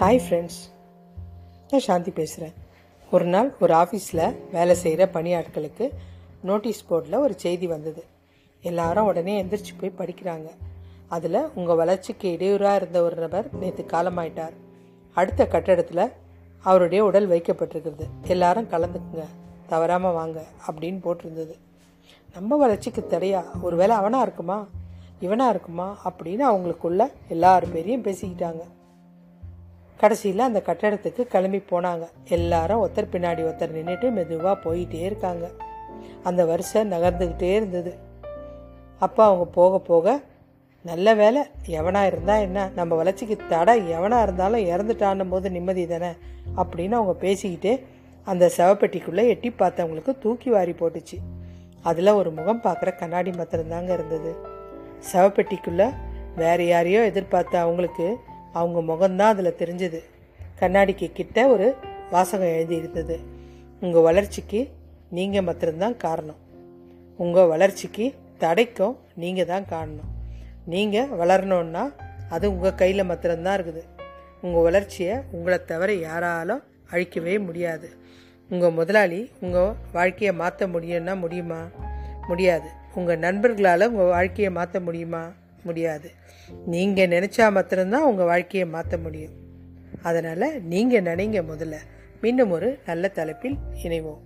Hi friends நான் சாந்தி பேசுகிறேன் ஒரு நாள் ஒரு ஆஃபீஸில் வேலை செய்கிற பணியாட்களுக்கு நோட்டீஸ் போர்டில் ஒரு செய்தி வந்தது. எல்லாரும் உடனே எந்திரிச்சு போய் படிக்கிறாங்க. அதில் உங்கள் வளர்ச்சிக்கு இடையூறாக இருந்த ஒரு நபர் நேற்று காலமாயிட்டார். அடுத்த கட்டடத்தில் அவருடைய உடல் வைக்கப்பட்டிருக்கிறது. எல்லாரும் கலந்துக்குங்க. தவறாமல் வாங்க அப்படின்னு போட்டிருந்தது. நம்ம வளர்ச்சிக்கு தடையா? ஒருவேளை அவனாக இருக்குமா? இவனாக இருக்குமா? அப்படின்னு அவங்களுக்குள்ள எல்லார் பேரையும் பேசிக்கிட்டாங்க. கடைசியில் அந்த கட்டடத்துக்கு கிளம்பி போனாங்க. எல்லாரும் ஒருத்தர் பின்னாடி ஒருத்தர் நின்றுட்டு மெதுவாக போயிட்டே இருக்காங்க. அந்த வருஷம் நகர்ந்துக்கிட்டே இருந்தது. அப்போ அவங்க போக போக நல்ல வேலை எவனாக இருந்தால் என்ன? நம்ம வளர்ச்சிக்கு தடை. எவனாக இருந்தாலும் இறந்துட்டான்னும் போது நிம்மதி தானே? அப்படின்னு அவங்க பேசிக்கிட்டே அந்த செவப்பெட்டிக்குள்ளே எட்டி பார்த்தவங்களுக்கு தூக்கி வாரி போட்டுச்சு. அதில் ஒரு முகம் பார்க்குற கண்ணாடி மாத்திரம்தாங்க இருந்தது. செவப்பெட்டிக்குள்ளே வேறு யாரையோ எதிர்பார்த்த அவங்களுக்கு அவங்க முகம்தான் அதில் தெரிஞ்சது. கண்ணாடிக்கு கிட்ட ஒரு வாசகம் எழுதி இருந்தது உங்கள் வளர்ச்சிக்கு நீங்கள் மாத்திரம்தான் காரணம். உங்கள் வளர்ச்சிக்கு தடைக்கும் நீங்கள் தான் காரணம். நீங்கள் வளரணுன்னா அது உங்கள் கையில் மாத்திரம்தான் இருக்குது. உங்கள் வளர்ச்சியை உங்களை தவிர யாராலும் அழிக்கவே முடியாது. உங்கள் முதலாளி உங்கள் வாழ்க்கையை மாற்ற முடியும்னா முடியுமா? முடியாது. உங்கள் நண்பர்களால் உங்கள் வாழ்க்கையை மாற்ற முடியுமா? முடியாது. நீங்கள் நினச்சா மாத்திரம்தான் உங்கள் வாழ்க்கையை மாற்ற முடியும். அதனால் நீங்கள் நினைங்க முதல்ல. மீண்டும் ஒரு நல்ல தலைப்பில் இணைவோம்.